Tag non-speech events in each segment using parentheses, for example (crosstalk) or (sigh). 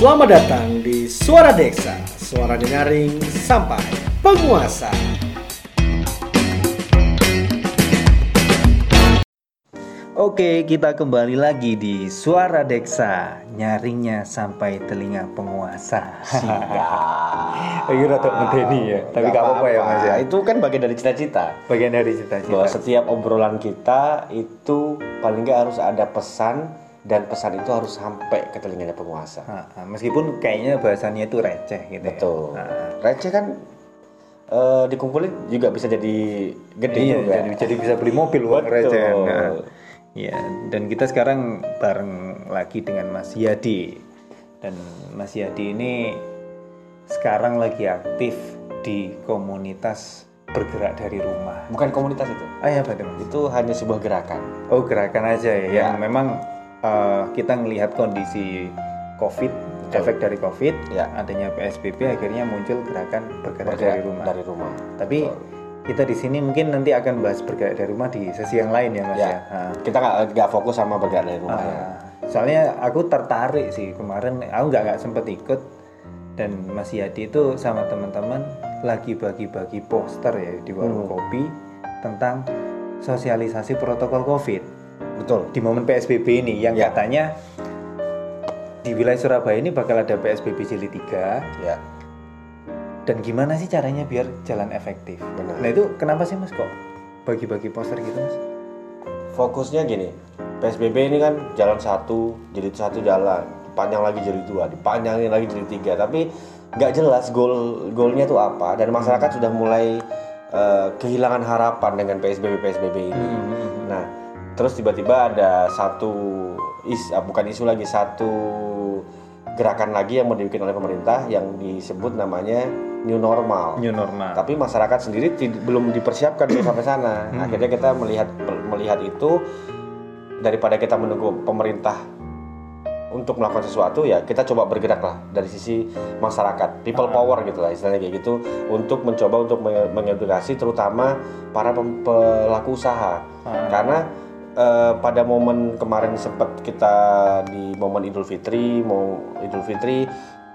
Selamat datang di Suara Desa, suara dengaring sampai penguasa. Oke, kita kembali lagi di Suara Deksa, nyaringnya sampai telinga penguasa. Ini (laughs) rada medeni ya, tapi gak apa-apa ya Mas ya. Itu kan bagian dari cita-cita. Bagian dari Bahwa cita-cita. setiap obrolan kita itu paling nggak harus ada pesan dan pesan itu harus sampai ke telinganya penguasa. Nah, nah, meskipun kayaknya bahasannya itu receh gitu ya. Betul. Nah, Receh kan eh, dikumpulin juga bisa jadi gede iya, juga. jadi, jadi bisa beli mobil uang Betul. receh. Nah, Iya, dan kita sekarang bareng lagi dengan Mas Yadi. Dan Mas Yadi ini sekarang lagi aktif di komunitas bergerak dari rumah. Bukan komunitas itu. Ah ya, Pak? Itu hanya sebuah gerakan. Oh gerakan aja ya, Ya. yang memang uh, kita melihat kondisi COVID, Betul. efek dari COVID, Ya. adanya PSBB akhirnya muncul gerakan bergerak, Bergerak dari rumah. Dari rumah. Tapi kita di sini mungkin nanti akan bahas bergerak dari rumah di sesi yang lain ya mas ya. Ya. Nah, Kita nggak fokus sama bergerak dari rumah ya. uh, soalnya aku tertarik sih kemarin, aku nggak nggak sempet ikut dan Mas Yadi itu sama teman-teman lagi bagi-bagi poster ya di warung Hmm. kopi tentang sosialisasi protokol COVID. Betul. di momen PSBB ini yang Ya. katanya di wilayah Surabaya ini bakal ada PSBB jilid 3 Ya. dan gimana sih caranya biar jalan efektif. Benar. Nah itu kenapa sih mas kok bagi-bagi poster gitu mas? Fokusnya gini, PSBB ini kan jalan satu, jilid satu jalan, panjang lagi jilid dua, dipanjangin lagi jilid tiga, tapi nggak jelas goal goalnya tuh apa dan masyarakat sudah mulai eh, kehilangan harapan dengan PSBB PSBB ini. Nah, terus tiba-tiba ada satu is ah, bukan isu lagi satu gerakan lagi yang mau dibikin oleh pemerintah yang disebut namanya new normal. New normal. Tapi masyarakat sendiri belum dipersiapkan untuk sampai sana. Akhirnya kita melihat melihat itu daripada kita menunggu pemerintah untuk melakukan sesuatu ya kita coba bergerak lah dari sisi masyarakat people power gitu lah istilahnya kayak gitu untuk mencoba untuk menge- mengedukasi terutama para pelaku usaha karena eh, pada momen kemarin sempat kita di momen Idul Fitri mau Idul Fitri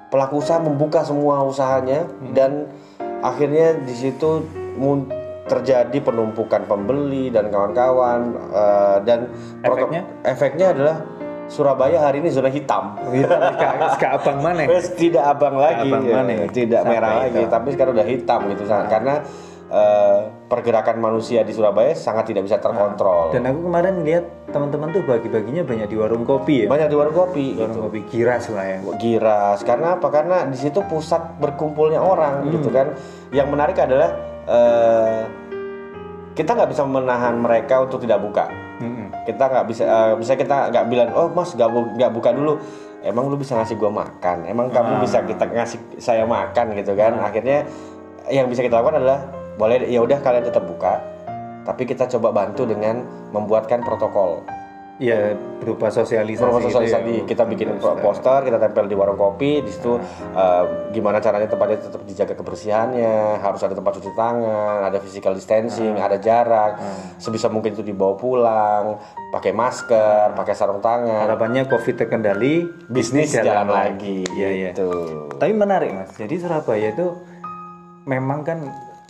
pelaku usaha membuka semua usahanya dan akhirnya di situ terjadi penumpukan pembeli dan kawan-kawan eh, dan Efeknya? efeknya adalah Surabaya hari ini zona hitam. Ke abang mana? Tidak abang lagi, abang ya. mana tidak Sampai merah lagi, hitam. tapi sekarang udah hitam gitu Sa- karena eh, pergerakan manusia di Surabaya sangat tidak bisa terkontrol. Dan aku kemarin lihat teman-teman tuh bagi-baginya banyak di warung kopi ya. Banyak di warung kopi, Warung gitu. kopi giras lah ya. giras karena apa karena di situ pusat berkumpulnya orang Hmm. gitu kan yang menarik adalah eh, kita nggak bisa menahan mereka untuk tidak buka Mm-mm. kita nggak bisa bisa kita nggak bilang oh mas nggak bu- buka dulu emang lu bisa ngasih gua makan emang kamu bisa kita ngasih saya makan gitu kan akhirnya yang bisa kita lakukan adalah boleh ya udah kalian tetap buka tapi kita coba bantu dengan membuatkan protokol Ya berupa sosialisasi. Proses gitu ya. sosialisasi kita bikin poster, kita tempel di warung kopi, di situ eh, gimana caranya tempatnya tetap dijaga kebersihannya, harus ada tempat cuci tangan, ada physical distancing, ada jarak, sebisa mungkin itu dibawa pulang, pakai masker, pakai sarung tangan, Harapannya COVID terkendali, bisnis jalan, lagi. Iya iya. Gitu. Tapi menarik mas. Jadi Surabaya itu memang kan,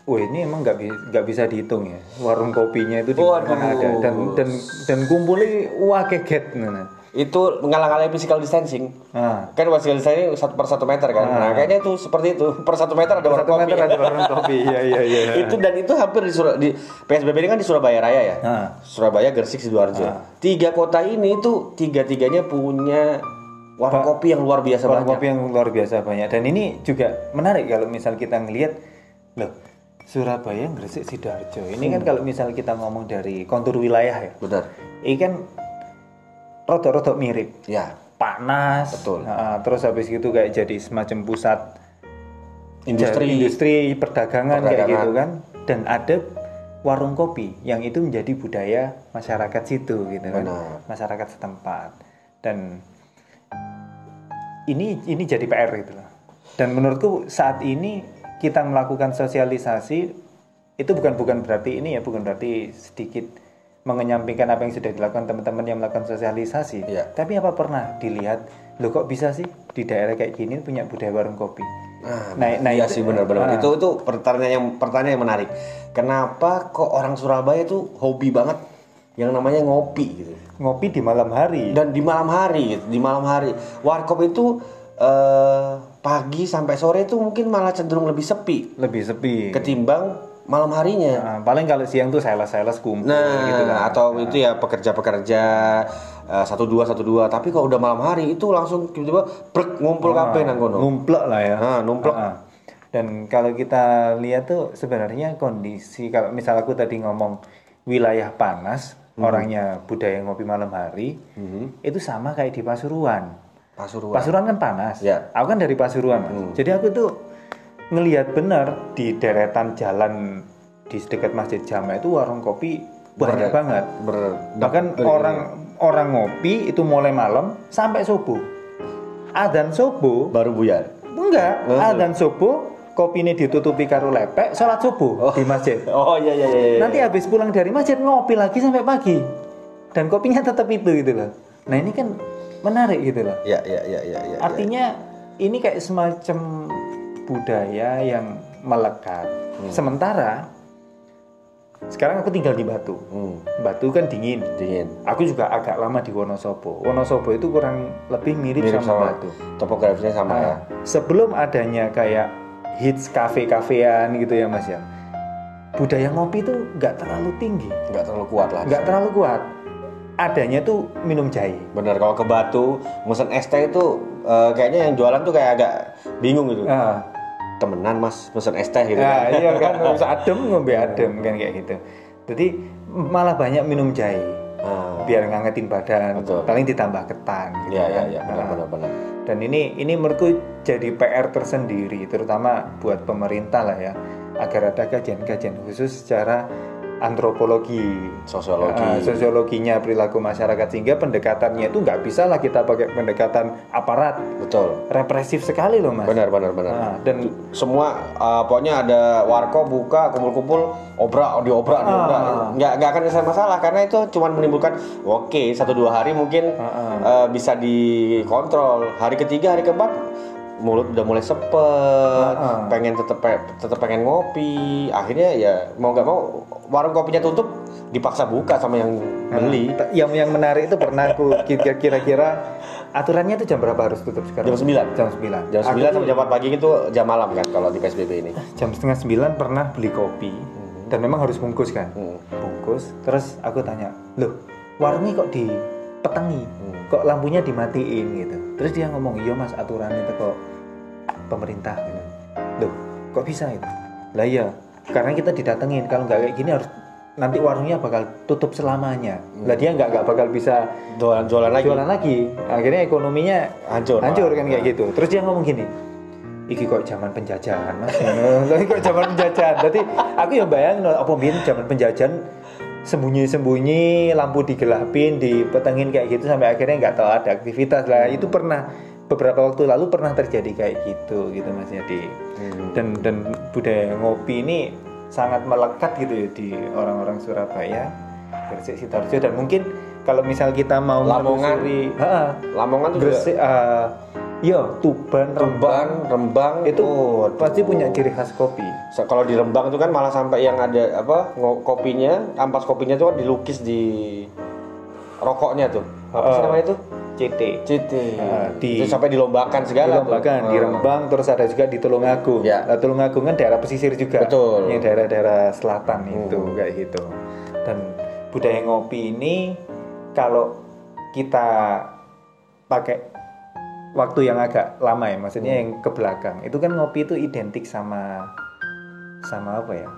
wah ini emang nggak bi- nggak bisa dihitung ya. Warung kopinya itu di mana ada dan dan dan kumpulnya wah keget nah. Itu ngalang-ngalangin physical distancing. Nah, Kan physical distancing satu per satu meter kan. Nah, kayaknya itu seperti itu. Per satu meter ada warung satu kopi. meter ada warung kopi. Iya iya iya. (laughs) itu dan itu hampir di, Sur- di PSBB ini kan di Surabaya Raya ya. Nah. Surabaya, Gresik, sidoarjo. Tiga kota ini itu tiga-tiganya punya warung kopi yang luar biasa warung banyak. kopi yang luar biasa banyak. Dan ini juga menarik kalau misal kita ngelihat, loh Surabaya, Gresik, sidoarjo. Ini kan kalau misal kita ngomong dari kontur wilayah ya, Benar. ini kan rodok-rodok mirip. Ya. panas Betul. Nah, terus habis itu kayak jadi semacam pusat Industri. industri perdagangan, kayak Perdagangan. gitu kan dan ada warung kopi yang itu menjadi budaya masyarakat situ gitu kan Benar. masyarakat setempat dan ini ini jadi PR gitu loh dan menurutku saat ini kita melakukan sosialisasi itu bukan bukan berarti ini ya bukan berarti sedikit mengenyampingkan apa yang sudah dilakukan teman-teman yang melakukan sosialisasi. Iya. Tapi apa pernah dilihat, lo kok bisa sih di daerah kayak gini punya budaya warung kopi. Nah, Nah, nah iya itu- sih benar-benar. ah. Itu itu pertanyaan yang pertanyaan yang menarik. Kenapa kok orang Surabaya tuh hobi banget yang namanya ngopi gitu. Ngopi di malam hari. Dan di malam hari gitu, di malam hari. Warkop itu eh, pagi sampai sore itu mungkin malah cenderung lebih sepi lebih sepi. ketimbang malam harinya. Nah, paling kalau siang tuh sales-sales kumpul Nah, gitu kan. atau itu ya pekerja-pekerja eh, satu dua satu dua. Tapi kalau udah malam hari itu langsung tiba-tiba brek ngumpul kabeh nang kono. Numplek lah ya. Ah, numplek. Ah. Dan kalau kita lihat tuh sebenarnya kondisi kalau misal aku tadi ngomong wilayah panas, Hmm. orangnya budaya ngopi malam hari, itu sama kayak di Pasuruan. Pasuruan. Pasuruan kan panas. Ya. Aku kan dari Pasuruan, Mas. Hmm. Jadi aku tuh ngelihat benar di deretan jalan di dekat Masjid Jama itu warung kopi banyak Ber- banget. ber- Bahkan ber- orang orang ngopi itu mulai malam sampai subuh. Adzan subuh baru buyar. enggak, Oh. adzan subuh kopi ini ditutupi karo lepek, sholat subuh di masjid. (laughs) Oh iya iya iya. iya. Nanti habis pulang dari masjid ngopi lagi sampai pagi. Dan kopinya tetap itu gitu loh. Nah, ini kan menarik gitu loh. Ya ya ya ya ya. Artinya ini kayak semacam budaya yang melekat. Hmm. Sementara sekarang aku tinggal di Batu. Hmm, Batu kan dingin. dingin. Aku juga agak lama di Wonosobo. Wonosobo itu kurang lebih mirip, Mirip sama, sama Batu. topografisnya sama ya. Nah, sebelum adanya kayak hits kafe-kafean gitu ya Mas ya. Budaya ngopi itu nggak terlalu tinggi, Nggak terlalu kuat lah. nggak terlalu kuat. Adanya tuh minum jahe. Bener kalau ke Batu mesen es teh itu eh, kayaknya yang jualan tuh kayak agak bingung gitu. Ah, Temenan mas mesen es teh gitu. Nah, iya kan (laughs) bisa adem ngombe adem kan kayak gitu. Jadi malah banyak minum jahe Ah, biar ngangetin badan. Betul. Paling ditambah ketan. gitu Iya iya kan. iya benar Nah, benar benar. Dan ini ini menurutku jadi PR tersendiri, terutama buat pemerintah lah ya, agar ada kajian-kajian khusus secara antropologi, Sosiologi. Ah, sosiologinya perilaku masyarakat sehingga pendekatannya itu nggak bisa lah kita pakai pendekatan aparat, Betul. represif sekali loh mas. Benar benar benar. Ah, dan Semua eh, pokoknya ada warko buka kumpul-kumpul obrak diobrak diobrak Ah. nggak nggak akan selesai masalah karena itu cuma menimbulkan oke satu dua hari mungkin Ah, eh, bisa dikontrol hari ketiga hari keempat mulut udah mulai sepet ah. pengen tetep tetep pengen ngopi akhirnya ya mau nggak mau warung kopinya tutup dipaksa buka sama yang beli Nah, yang yang menarik itu pernah aku kira- kira-kira aturannya itu jam berapa harus tutup sekarang? Jam 9. Jam 9. jam Aku 9 tuh sampai jam 4 pagi itu jam malam kan kalau di PSBB ini jam setengah 9 pernah beli kopi dan memang harus bungkus kan. Hmm. Bungkus. Terus aku tanya, "Loh, warungnya kok dipetengi? Hmm. Kok lampunya dimatiin gitu?" Terus dia ngomong, "Iya Mas, aturan itu kok pemerintah." Gitu. Loh, kok bisa itu? Lah iya, karena kita didatengin kalau nggak kayak gini harus nanti warungnya bakal tutup selamanya. Lah dia nggak nggak bakal bisa jualan jualan lagi jualan lagi akhirnya ekonominya Hancur, hancur kan kayak gitu terus dia ngomong gini iki kok zaman penjajahan mas (laughs) iki kok zaman penjajahan berarti aku ya bayangin apa bin zaman penjajahan sembunyi-sembunyi lampu digelapin dipetengin kayak gitu sampai akhirnya nggak tahu ada aktivitas. Lah itu pernah beberapa waktu lalu pernah terjadi kayak gitu gitu mas Yadi. Hmm. dan dan budaya ngopi ini sangat melekat gitu ya di orang-orang Surabaya Gresik Sidoarjo. Dan mungkin kalau misal kita mau Lamongan. menelusuri ha, Lamongan tuh juga Gresik eh, yo Tuban Rembang, Rembang itu oh, pasti punya ciri khas kopi So, kalau di Rembang itu kan malah sampai yang ada apa kopinya, ampas kopinya tuh kan dilukis di rokoknya tuh. Apa sih Heeh. namanya itu? CT Citi. Nah, di- itu sampai dilombakan segala tuh. Dilombakan di Ah. Rembang terus ada juga di Tulungagung. Ya. Nah, Tulungagung kan daerah pesisir juga. Betul. Yang daerah-daerah selatan itu Hmm. kayak gitu. Dan budaya ngopi ini kalau kita pakai waktu yang agak lama ya, maksudnya Hmm. yang ke belakang. Itu kan ngopi itu identik sama sama apa ya?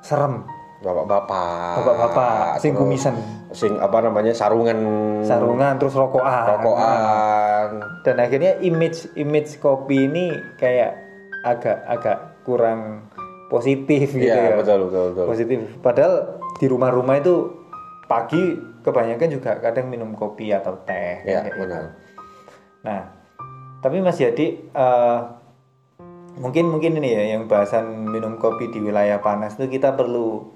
Serem. Bapak-bapak. Bapak-bapak sing kumisan, Sing apa namanya? sarungan sarungan terus rokokan. rokokan. dan akhirnya image image kopi ini kayak agak agak kurang positif gitu ya Iya, betul betul betul. positif padahal di rumah-rumah itu pagi kebanyakan juga kadang minum kopi atau teh Iya, kayak gitu. Nah tapi Mas Yadi eh, mungkin mungkin ini ya yang bahasan minum kopi di wilayah panas itu kita perlu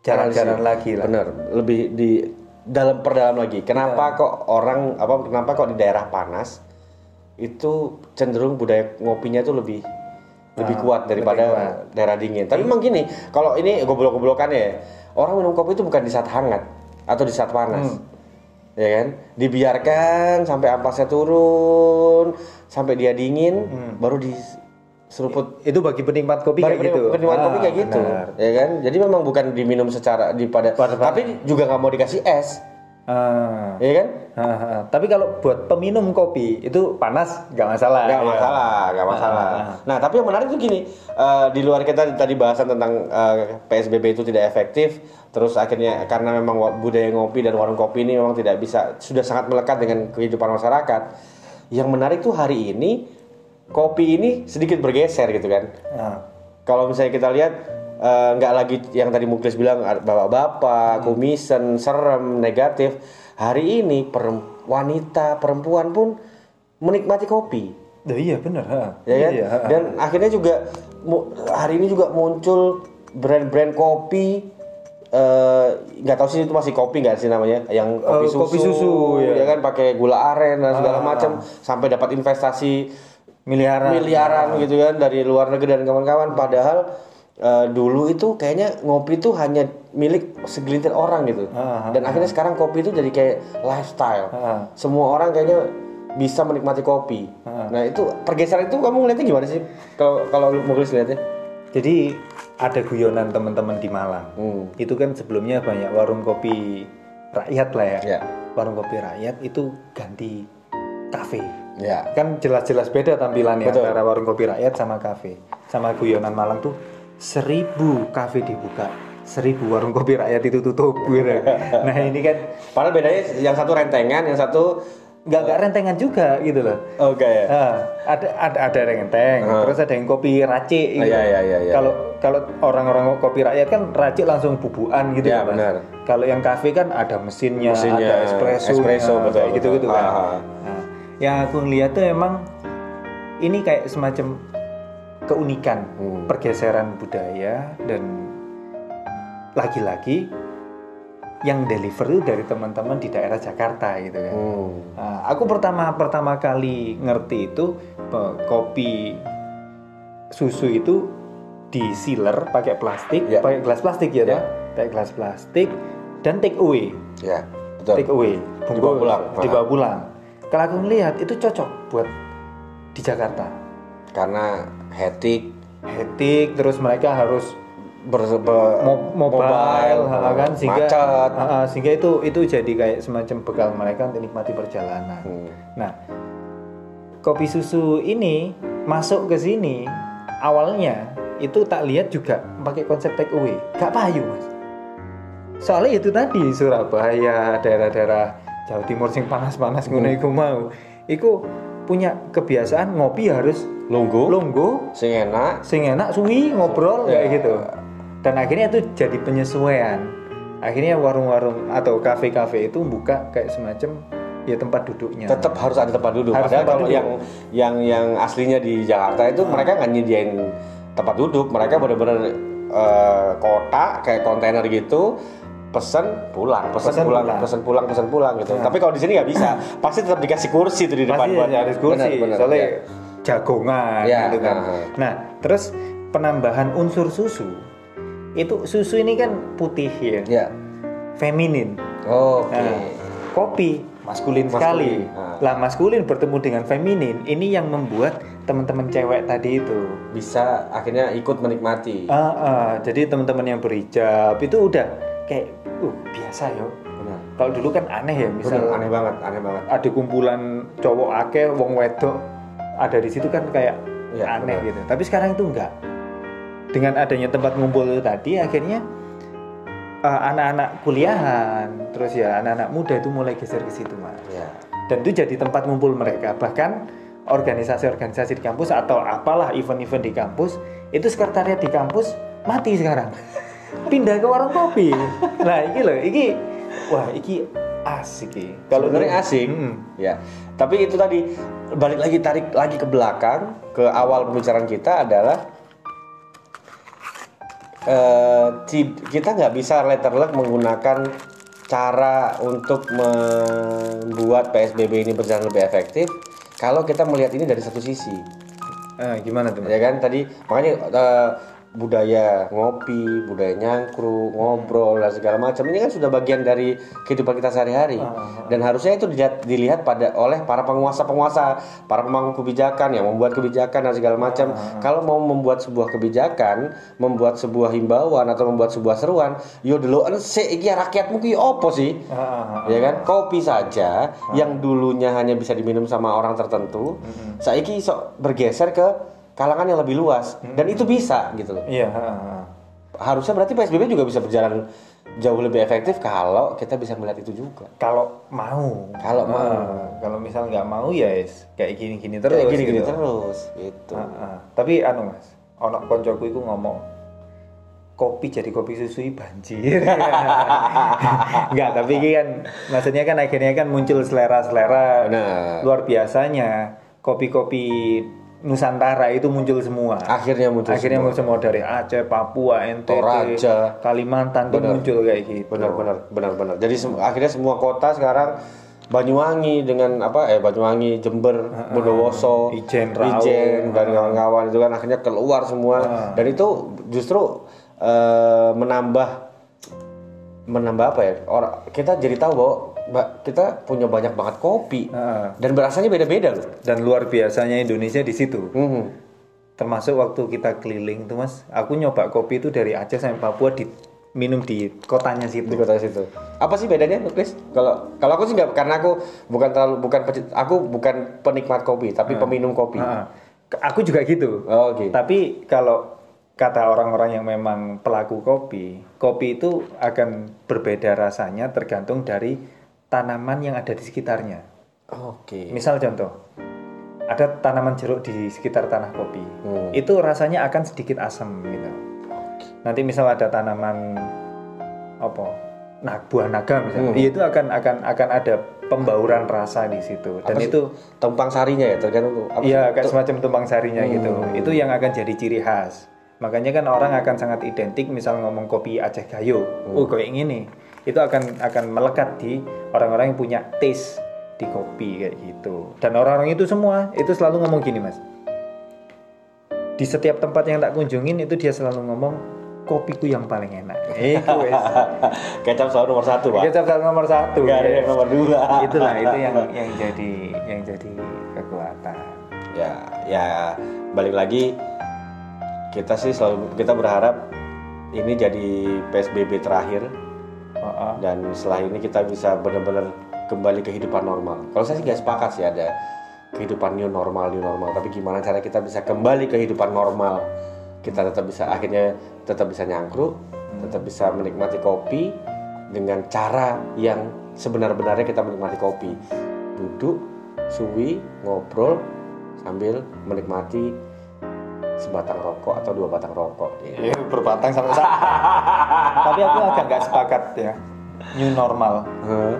jalan-jalan lagi lah Bener, lebih di dalam perdalam lagi. Iya. Kenapa kok orang apa kenapa kok di daerah panas itu cenderung budaya ngopinya itu lebih lebih Ah, kuat daripada lebih kuat. daerah dingin. Tapi memang gini, kalau ini goblok-goblokan ya, orang minum kopi itu bukan di saat hangat atau di saat panas. Hmm. Ya kan? Dibiarkan sampai ampasnya turun, sampai dia dingin, baru diseruput Itu bagi penikmat kopi Bagi kayak gitu. penikmat kopi Ah, kayak gitu, benar. ya kan? Jadi memang bukan diminum secara di Pada- tapi juga nggak mau dikasih es, Ah. ya kan? Ah, ah. Tapi kalau buat peminum kopi itu panas nggak masalah. Nggak ya. masalah, nggak masalah. Ah, ah. Nah, tapi yang menarik tuh gini, eh, di luar kita tadi bahasan tentang eh, PSBB itu tidak efektif, terus akhirnya karena memang budaya ngopi dan warung kopi ini memang tidak bisa sudah sangat melekat dengan kehidupan masyarakat. Yang menarik tuh hari ini kopi ini sedikit bergeser gitu kan. Ah. Kalau misalnya kita lihat eh, nggak lagi yang tadi Muklis bilang bapak-bapak, kumisen, serem, negatif. Hari ini per- wanita, perempuan pun menikmati kopi, Duh, iya benar. ya kan? Iya, ha. Dan akhirnya juga hari ini juga muncul brand-brand kopi eh, nggak tahu sih itu masih kopi nggak sih namanya yang kopi Eh, susu, kopi susu, ya. kan pakai gula aren dan segala Ah. macam sampai dapat investasi miliaran. miliaran gitu kan dari luar negeri dan kawan-kawan padahal eh, dulu itu kayaknya ngopi itu hanya milik segelintir orang gitu Ah, dan akhirnya sekarang kopi itu jadi kayak lifestyle Ah. semua orang kayaknya bisa menikmati kopi Ah. nah itu pergeseran itu kamu ngeliatnya gimana sih kalau kalau mungkin lihatnya Jadi ada guyonan teman-teman di Malang. Hmm. Itu kan sebelumnya banyak warung kopi rakyat lah ya. Ya. Warung kopi rakyat itu ganti kafe. ya Kan jelas-jelas beda tampilannya Betul. antara warung kopi rakyat sama kafe. Sama guyonan Malang tuh seribu kafe dibuka, seribu warung kopi rakyat itu tutup gitu. Nah ini kan padahal bedanya yang satu rentengan yang satu nggak nggak rentengan juga gitu loh. oke ya Ah, ada ada ada renteng, Ah. terus ada yang kopi racik. gitu. Iya, iya, iya, iya. Kalau kalau orang-orang kopi rakyat kan racik langsung bubuan gitu Iya, kan. Kalau yang kafe kan ada mesinnya, Mesinnya, ada espresso, espresso, betul, gitu gitu betul. kan. Ah. Nah, yang aku lihat tuh emang ini kayak semacam keunikan Hmm. pergeseran budaya dan lagi-lagi yang deliver dari teman-teman di daerah Jakarta gitu kan. Hmm. Nah, aku pertama pertama kali ngerti itu eh, kopi susu itu di sealer pakai plastik, Ya. pakai gelas plastik ya, toh? pakai gelas plastik dan take away, ya betul take away, Dibawa pulang. dibawa pulang. Kalau aku ngelihat itu cocok buat di Jakarta. karena hetik Hetik, terus mereka harus ber, be- mo- mobile, ha, kan sehingga macet. ha, sehingga itu itu jadi kayak semacam bekal mereka untuk nikmati perjalanan. Hmm. Nah, kopi susu ini masuk ke sini awalnya itu tak lihat juga pakai konsep take away, gak payu mas. Soalnya itu tadi Surabaya, daerah-daerah Jawa Timur sing panas-panas ngono iku mau, iku punya kebiasaan ngopi harus Lunggu, longgo sing enak. sing enak suwi ngobrol Ya. kayak gitu dan akhirnya itu jadi penyesuaian akhirnya warung-warung atau kafe-kafe itu buka kayak semacam ya tempat duduknya Tetap harus ada tempat duduk. Harus Padahal tempat kalau duduk. yang yang yang aslinya di Jakarta itu mereka nggak nyediain tempat duduk. Mereka benar-benar eh, kotak kayak kontainer gitu pesen pulang, pesen, Pesen pulang, pulang. pesen pulang, pesen pulang gitu. Tapi kalau di sini nggak bisa, pasti tetap dikasih kursi tuh di depan pasti buat harus kursi Benar, benar, soalnya ya. Jagongan Ya, gitu kan nah. nah terus penambahan unsur susu itu susu ini kan putih ya Ya. feminin Oke. Nah, kopi maskulin, sekali. Maskulin, ah. Lah maskulin bertemu dengan feminin, ini yang membuat teman-teman cewek tadi itu. Bisa akhirnya ikut menikmati. Ah, ah, jadi teman-teman yang berhijab itu udah kayak, uh biasa yo. Benar. Kalau dulu kan aneh ya, Benar, misal aneh banget, aneh banget. ada kumpulan cowok akeh, wong wedok ada di situ kan kayak Iya, aneh benar. gitu. Tapi sekarang itu enggak. Dengan adanya tempat ngumpul itu tadi, akhirnya eh, anak-anak kuliahan, terus ya anak-anak muda itu mulai geser ke situ mas. Ya. Dan itu jadi tempat ngumpul mereka. Bahkan organisasi-organisasi di kampus atau apalah event-event di kampus itu sekretariat di kampus mati sekarang. (laughs) Pindah ke warung kopi. Nah, iki loh, iki wah, iki asik iki. Sebenarnya asik. Mm-mm. Ya. Tapi itu tadi balik lagi tarik lagi ke belakang ke awal pembicaraan kita adalah ti- kita nggak bisa letterlek menggunakan cara untuk membuat PSBB ini berjalan lebih efektif kalau kita melihat ini dari satu sisi Eh, gimana tuh? Ya kan tadi makanya eh, budaya ngopi, budaya nyangkruk, ngobrol dan segala macam. Ini kan sudah bagian dari kehidupan kita sehari-hari. Dan harusnya itu dilihat, dilihat pada oleh para penguasa-penguasa, para pemangku kebijakan yang membuat kebijakan dan segala macam. Kalau mau membuat sebuah kebijakan, membuat sebuah himbauan atau membuat sebuah seruan, yo dulu ensek iki rakyatmu ki opo sih? Ah, ah, ah. ya kan? Kopi saja yang dulunya hanya bisa diminum sama orang tertentu saiki sok bergeser ke kalangan yang lebih luas dan itu bisa gitu loh Iya. harusnya berarti PSBB juga bisa berjalan jauh lebih efektif kalau kita bisa melihat itu juga Kalau mau. Kalau mau. Ah, kalau misal nggak mau ya yes, kayak gini-gini terus. kayak gini-gini gitu. terus gitu Ah, ah. Tapi anu mas, ono koncoku itu ngomong kopi jadi kopi susu banjir. (laughs) Enggak, tapi ini kan maksudnya kan akhirnya kan muncul selera-selera Benar. luar biasanya kopi-kopi Nusantara itu muncul semua. akhirnya muncul akhirnya semua. muncul semua dari Aceh, Papua, NTT, Toraja. Kalimantan tuh Benar. muncul kayak gitu. benar benar benar benar jadi sem- akhirnya semua kota sekarang Banyuwangi dengan apa eh Banyuwangi Jember Bondowoso Ijen, Raung. Ijen dan kawan-kawan itu kan akhirnya keluar semua dan itu justru eh, menambah menambah apa ya orang kita jadi tahu bahwa Mbak, kita punya banyak banget kopi Heeh. dan berasanya beda-beda loh Dan luar biasanya Indonesia di situ. Mhm. Termasuk waktu kita keliling tuh mas, aku nyoba kopi itu dari Aceh sampai Papua di minum di kotanya situ. di kota situ. Apa sih bedanya, Chris? Kalau kalau aku sih nggak karena aku bukan terlalu bukan aku bukan penikmat kopi, tapi peminum kopi. Ke- Aku juga gitu. Oh, gitu. Tapi kalau kata orang-orang yang memang pelaku kopi, kopi itu akan berbeda rasanya tergantung dari tanaman yang ada di sekitarnya. Oke. Misal contoh, ada tanaman jeruk di sekitar tanah kopi. Hmm. Itu rasanya akan sedikit asam gitu. Nanti misal ada tanaman apa? Nah, buah naga misalnya. Hmm. Itu akan akan akan ada pembauran rasa di situ. Dan Apa itu Tumpang sarinya ya tergantung apa? Iya, kayak semacam tumpang sarinya gitu. Hmm. Itu yang akan jadi ciri khas. Makanya kan orang akan sangat identik misal ngomong kopi Aceh Gayo. Hmm. Oh, kayak gini. Itu akan akan melekat di orang-orang yang punya taste di kopi kayak gitu. Dan orang-orang itu semua itu selalu ngomong gini, Mas. Di setiap tempat yang tak kunjungin itu dia selalu ngomong kopiku yang paling enak. (laughs) Itu. Kecap selalu nomor satu, Pak. Kita selalu nomor satu. Ada yang nomor dua. Itulah itu yang (laughs) yang jadi yang jadi kekuatan. ya, ya balik lagi kita sih selalu kita berharap ini jadi PSBB terakhir Dan setelah ini kita bisa benar-benar kembali ke kehidupan normal. Kalau saya sih nggak sepakat sih ada kehidupan new normal, new normal. Tapi gimana cara kita bisa kembali ke kehidupan normal? Kita tetap bisa akhirnya tetap bisa nyangkruk, tetap bisa menikmati kopi dengan cara yang sebenar-benarnya kita menikmati kopi. Duduk, suwi, ngobrol sambil menikmati sebatang rokok atau dua batang rokok. Iya, berbatang sampai saat. (laughs) Tapi aku agak nggak sepakat ya. New normal Hah?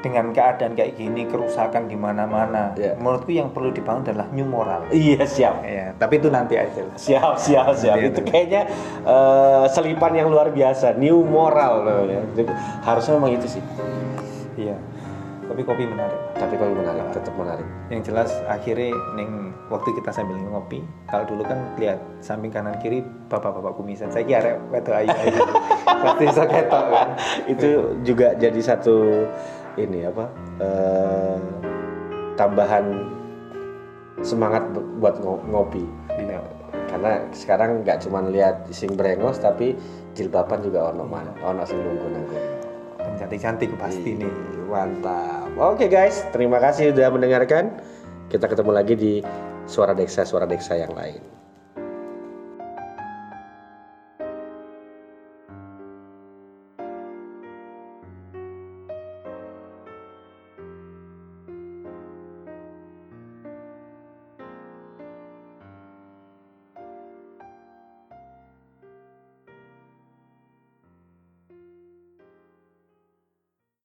dengan keadaan kayak gini kerusakan di mana-mana. Iya. Menurutku yang perlu dibangun adalah new moral. Iya siap. Ya, tapi itu nanti aja lah. Siap, siap, siap. Iya, itu iya. kayaknya eh, selipan yang luar biasa, new moral namanya. Jadi, Harusnya memang itu sih. Iya. Tapi kopi menarik. Tapi kalau menarik, tetap menarik. Yang jelas akhirnya neng waktu kita sambil ngopi, kalau dulu kan lihat samping kanan kiri bapak-bapak kumisan. Saya kira wedo ayu ayu. (laughs) Pasti ketok kan. Itu juga jadi satu ini apa? eh, tambahan semangat bu- buat ngo- ngopi. Iya. Karena sekarang nggak cuma lihat sing brengos, tapi jilbaban juga ono man, ono sing nunggu nunggu. Dan cantik-cantik pasti nih. Mantap. Oke guys, terima kasih sudah mendengarkan. Kita ketemu lagi di Suara Deksa Suara Deksa yang lain.